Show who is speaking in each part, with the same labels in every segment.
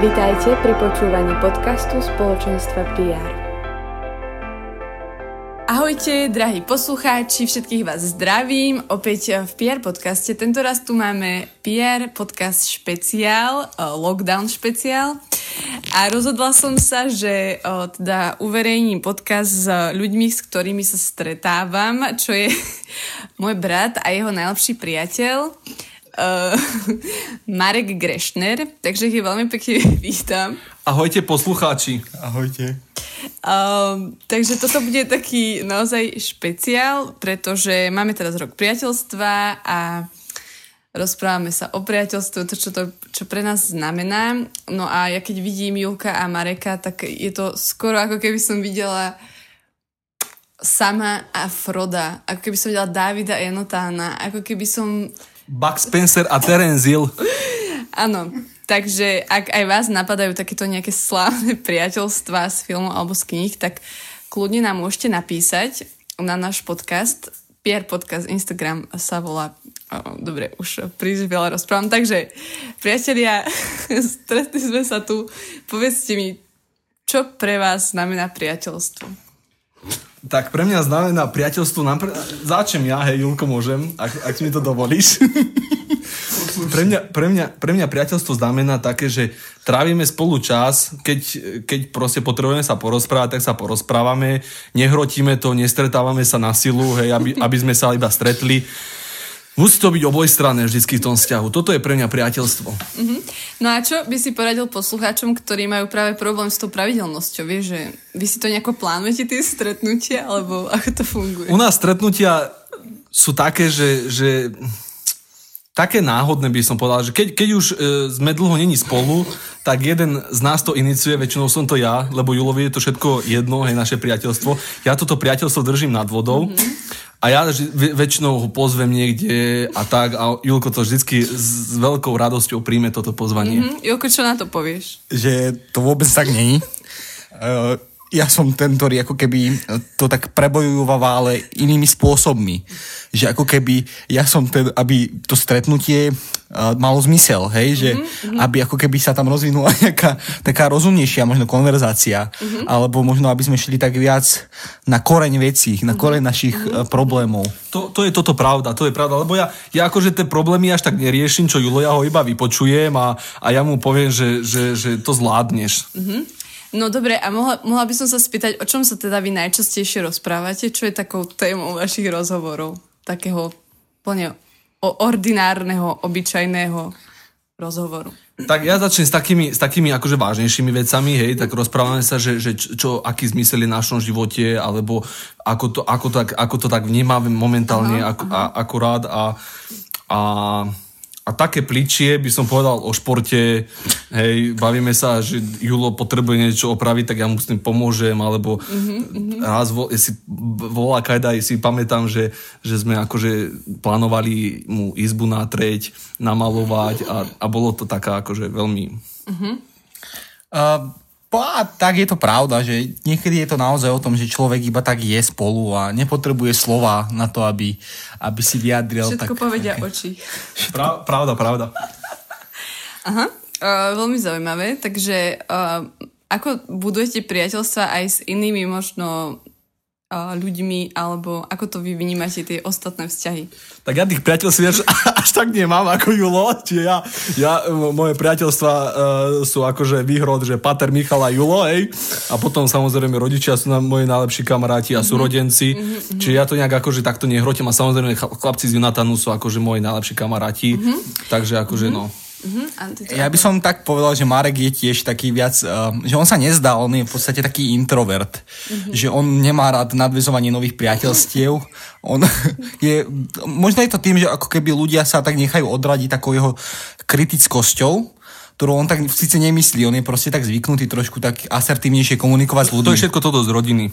Speaker 1: Vítajte pri počúvaní podcastu spoločenstva PR.
Speaker 2: Ahojte, drahí poslucháči, všetkých vás zdravím. Opäť v PR podcaste. Tento raz tu máme PR podcast špeciál, lockdown špeciál. A rozhodla som sa, že o, teda uverejním podcast s ľuďmi, s ktorými sa stretávam, čo je môj brat a jeho najlepší priateľ uh, Marek Grešner, takže ich veľmi pekne vítam.
Speaker 3: Ahojte poslucháči.
Speaker 4: Ahojte.
Speaker 2: Uh, takže toto bude taký naozaj špeciál, pretože máme teraz rok priateľstva a rozprávame sa o priateľstve, to čo, to, čo pre nás znamená. No a ja keď vidím Julka a Mareka, tak je to skoro ako keby som videla sama a Froda, ako keby som videla Davida a Janotána, ako keby som
Speaker 3: Buck Spencer a Terence Hill.
Speaker 2: Áno, takže ak aj vás napadajú takéto nejaké slávne priateľstvá z filmov alebo z kníh, tak kľudne nám môžete napísať na náš podcast. Pierre Podcast Instagram sa volá dobre, už príliš veľa rozprávam. Takže, priatelia, stretli sme sa tu. Povedzte mi, čo pre vás znamená priateľstvo?
Speaker 3: Tak pre mňa znamená priateľstvo, napr- začnem ja, hej, Julko, môžem, ak, ak mi to dovolíš. pre, mňa, pre, mňa, pre mňa priateľstvo znamená také, že trávime spolu čas, keď, keď proste potrebujeme sa porozprávať, tak sa porozprávame, nehrotíme to, nestretávame sa na silu, hej, aby, aby sme sa iba stretli Musí to byť obojstranné vždy v tom vzťahu. Toto je pre mňa priateľstvo.
Speaker 2: Uh-huh. No a čo by si poradil poslucháčom, ktorí majú práve problém s tou pravidelnosťou? Vieš, že vy si to nejako plánujete, tie stretnutia, alebo ako to funguje?
Speaker 3: U nás stretnutia sú také, že, že také náhodné by som povedal, že keď, keď už e, sme dlho není spolu, tak jeden z nás to iniciuje, väčšinou som to ja, lebo Julovi je to všetko jedno, hej, naše priateľstvo. Ja toto priateľstvo držím nad vodou. Mm-hmm. A ja väčšinou ho pozvem niekde a tak a Julko to vždycky s veľkou radosťou príjme toto pozvanie.
Speaker 2: Mm-hmm. Julko, čo na to povieš?
Speaker 4: Že to vôbec tak není. Ja som ten, ktorý ako keby to tak prebojúva, ale inými spôsobmi. Že ako keby ja som ten, aby to stretnutie uh, malo zmysel, hej, že mm-hmm. aby ako keby sa tam rozvinula nejaká taká rozumnejšia možno konverzácia, mm-hmm. alebo možno aby sme šli tak viac na koreň vecí, na mhm. koreň našich mm-hmm. problémov.
Speaker 3: To, to je toto pravda, to je pravda, lebo ja, ja akože tie problémy až tak neriešim, čo Julo, ja ho iba vypočujem a, a ja mu poviem, že, že, že to zvládneš.
Speaker 2: Mm-hmm. No dobre, a mohla, mohla by som sa spýtať, o čom sa teda vy najčastejšie rozprávate? Čo je takou témou vašich rozhovorov? Takého plne ordinárneho, obyčajného rozhovoru.
Speaker 3: Tak ja začnem s takými, s takými akože vážnejšími vecami, hej, tak rozprávame sa, že, že čo, aký zmysel je v našom živote, alebo ako to, ako tak, ako to tak vnímame momentálne aha, ako, aha. A, akurát a, a a také pličie by som povedal o športe, hej, bavíme sa, že Julo potrebuje niečo opraviť, tak ja mu s tým pomôžem, alebo mm-hmm. raz vo, si volá Kajda, si pamätám, že, že sme akože plánovali mu izbu natrieť, namalovať a, a bolo to taká akože veľmi... Mm-hmm.
Speaker 4: Uh, a tak je to pravda, že niekedy je to naozaj o tom, že človek iba tak je spolu a nepotrebuje slova na to, aby, aby si vyjadril.
Speaker 2: Všetko
Speaker 4: tak,
Speaker 2: povedia také... oči.
Speaker 3: Pra, pravda, pravda.
Speaker 2: Aha, uh, veľmi zaujímavé. Takže uh, ako budujete priateľstva aj s inými možno uh, ľuďmi, alebo ako to vy vnímate tie ostatné vzťahy?
Speaker 3: Tak ja tých priateľstiev až tak nemám ako Julo, čiže ja, ja moje priateľstva uh, sú akože výhrod, že Pater Michal a Julo, hej, a potom samozrejme rodičia sú na moji najlepší kamaráti a súrodenci, mm-hmm. čiže ja to nejak akože takto nehrotím a samozrejme chlapci z Junatanu sú akože moji najlepší kamaráti, mm-hmm. takže akože mm-hmm. no.
Speaker 4: Uh-huh. Ja by som tak povedal, že Marek je tiež taký viac, uh, že on sa nezdá, on je v podstate taký introvert, uh-huh. že on nemá rád nadvezovanie nových priateľstiev. On je, možno je to tým, že ako keby ľudia sa tak nechajú odradiť takou jeho kritickosťou, ktorú on tak síce nemyslí, on je proste tak zvyknutý trošku tak asertívnejšie komunikovať s ľuďmi.
Speaker 3: To je všetko toto z rodiny.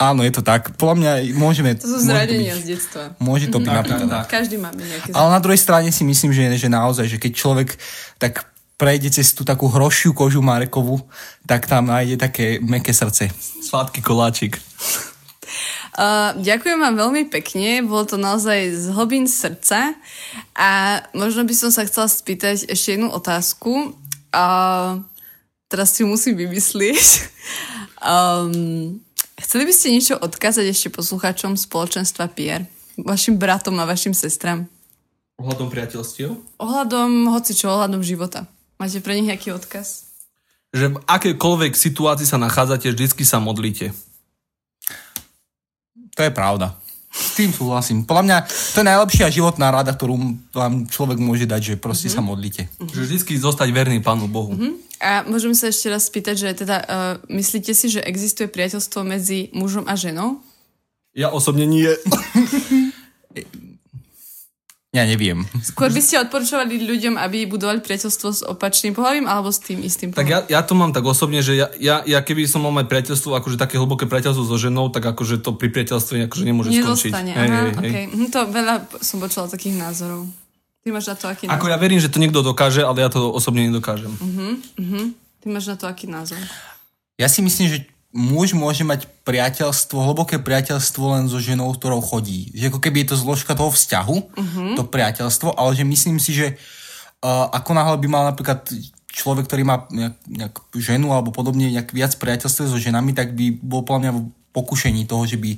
Speaker 4: Áno, je to tak. Podľa mňa môžeme...
Speaker 2: To sú zradenia z detstva.
Speaker 4: Môže to byť mm-hmm. napríklad.
Speaker 2: Každý má nejaké...
Speaker 4: Ale na druhej strane si myslím, že, že naozaj, že keď človek tak prejde cez tú takú hrošiu kožu Marekovu, tak tam nájde také meké srdce.
Speaker 3: Sladký koláčik.
Speaker 2: Uh, ďakujem vám veľmi pekne, bolo to naozaj z hlbín srdca a možno by som sa chcela spýtať ešte jednu otázku. Uh, teraz si musím vymyslieť. Um, chceli by ste niečo odkázať ešte poslucháčom spoločenstva Pierre? Vašim bratom a vašim sestram?
Speaker 3: Ohľadom priateľstiev?
Speaker 2: Ohľadom čo, ohľadom života. Máte pre nich nejaký odkaz?
Speaker 3: Že v akékoľvek situácii sa nachádzate, vždycky sa modlíte.
Speaker 4: To je pravda. S tým súhlasím. Podľa mňa to je najlepšia životná rada, ktorú vám človek môže dať, že proste mm-hmm. sa modlite.
Speaker 3: Mm-hmm. Že vždycky zostať verný Pánu Bohu. Mm-hmm.
Speaker 2: A môžem sa ešte raz spýtať, že teda uh, myslíte si, že existuje priateľstvo medzi mužom a ženou?
Speaker 3: Ja osobne nie.
Speaker 4: Ja neviem.
Speaker 2: Skôr by ste odporúčovali ľuďom, aby budovali priateľstvo s opačným pohľavím alebo s tým istým pohľavím?
Speaker 3: Tak ja, ja to mám tak osobne, že ja, ja, ja keby som mal mať priateľstvo, akože také hlboké priateľstvo so ženou, tak akože to pri priateľstve akože nemôže
Speaker 2: Nedostane.
Speaker 3: skončiť.
Speaker 2: Aha, hej, okay. hej. Hm, to veľa som počula takých názorov. Ty máš na to aký
Speaker 3: názor? Ako ja verím, že to niekto dokáže, ale ja to osobne nedokážem.
Speaker 2: Uh-huh, uh-huh. Ty máš na to aký názor?
Speaker 4: Ja si myslím, že muž môže mať priateľstvo, hlboké priateľstvo len so ženou, ktorou chodí. Že ako keby je to zložka toho vzťahu, uh-huh. to priateľstvo, ale že myslím si, že uh, ako náhle by mal napríklad človek, ktorý má nejak, nejak ženu alebo podobne nejak viac priateľstvo so ženami, tak by bol podľa mňa v pokušení toho, že by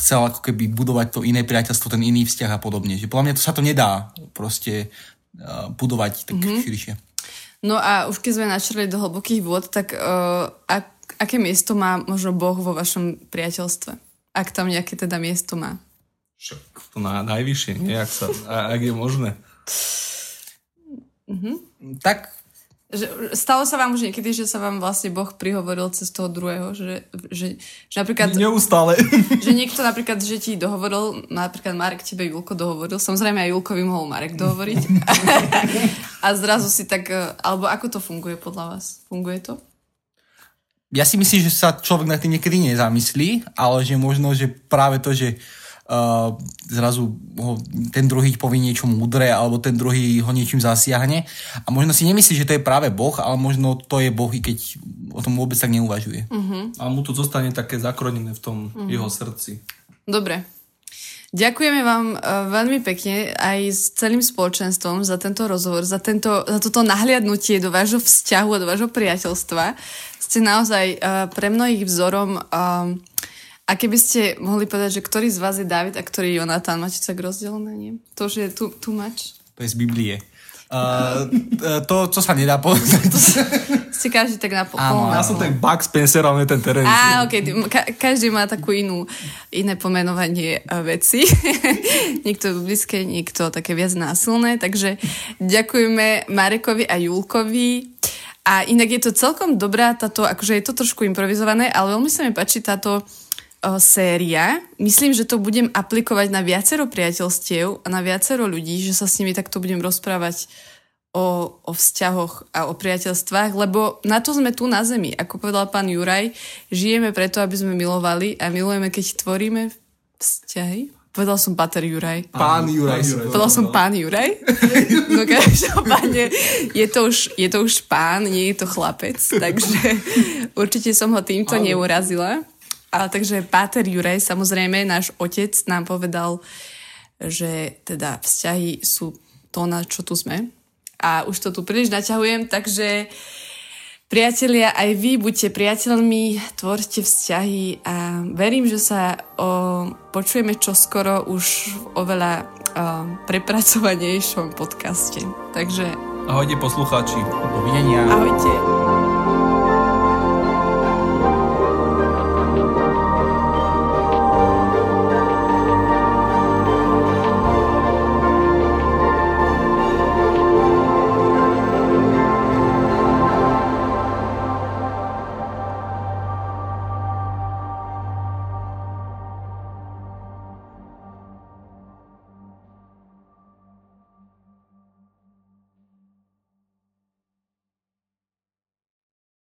Speaker 4: chcel ako keby budovať to iné priateľstvo, ten iný vzťah a podobne. Že podľa mňa to sa to nedá proste uh, budovať tak uh-huh. širšie.
Speaker 2: No a už keď sme načrli do hlbokých vôd, tak uh, ak aké miesto má možno Boh vo vašom priateľstve? Ak tam nejaké teda miesto má.
Speaker 3: Však to na, najvyššie, nie? Ak, sa, ak je možné.
Speaker 2: Mm-hmm. Tak že, stalo sa vám už niekedy, že sa vám vlastne Boh prihovoril cez toho druhého, že, že, že napríklad...
Speaker 3: Neustále.
Speaker 2: Že niekto napríklad, že ti dohovoril, napríklad Marek tebe Julko dohovoril, samozrejme aj Julkovi mohol Marek dohovoriť. a zrazu si tak, alebo ako to funguje podľa vás? Funguje to?
Speaker 4: Ja si myslím, že sa človek na tým niekedy nezamyslí, ale že možno, že práve to, že uh, zrazu ho ten druhý povie niečo múdre, alebo ten druhý ho niečím zasiahne a možno si nemyslí, že to je práve Boh, ale možno to je Boh, i keď o tom vôbec tak neuvažuje.
Speaker 3: Uh-huh. A mu to zostane také zakronené v tom uh-huh. jeho srdci.
Speaker 2: Dobre, Ďakujeme vám uh, veľmi pekne aj s celým spoločenstvom za tento rozhovor, za, tento, za toto nahliadnutie do vášho vzťahu a do vášho priateľstva. Ste naozaj uh, pre mnohých vzorom. Uh, a keby ste mohli povedať, že ktorý z vás je David a ktorý je Jonatán, máte tak rozdelené, nie? To, že je tu, tu mač?
Speaker 4: To je z Biblie. Uh, to, čo sa nedá povedať.
Speaker 2: Ste každý tak na
Speaker 3: ja som ten Buck Spencer, ale ten terén.
Speaker 2: Á, okay. Ka- každý má takú inú, iné pomenovanie uh, veci. niekto blízke, niekto také viac násilné. Takže ďakujeme Marekovi a Julkovi. A inak je to celkom dobrá táto, akože je to trošku improvizované, ale veľmi sa mi páči táto uh, séria. Myslím, že to budem aplikovať na viacero priateľstiev a na viacero ľudí, že sa s nimi takto budem rozprávať o, o vzťahoch a o priateľstvách, lebo na to sme tu na Zemi. Ako povedal pán Juraj, žijeme preto, aby sme milovali a milujeme, keď tvoríme vzťahy. Povedal som Pater Juraj.
Speaker 3: Pán Juraj.
Speaker 2: Povedal som pán Juraj. No každopádne je to, už, je to už pán, nie je to chlapec, takže určite som ho týmto neurazila. A takže Páter Juraj, samozrejme, náš otec nám povedal, že teda vzťahy sú to, na čo tu sme. A už to tu príliš naťahujem, takže Priatelia, aj vy buďte priateľmi, tvorte vzťahy a verím, že sa o, počujeme čoskoro už v oveľa o, prepracovanejšom podcaste. Takže...
Speaker 3: Ahojte poslucháči.
Speaker 4: Dovidenia.
Speaker 2: Ahojte.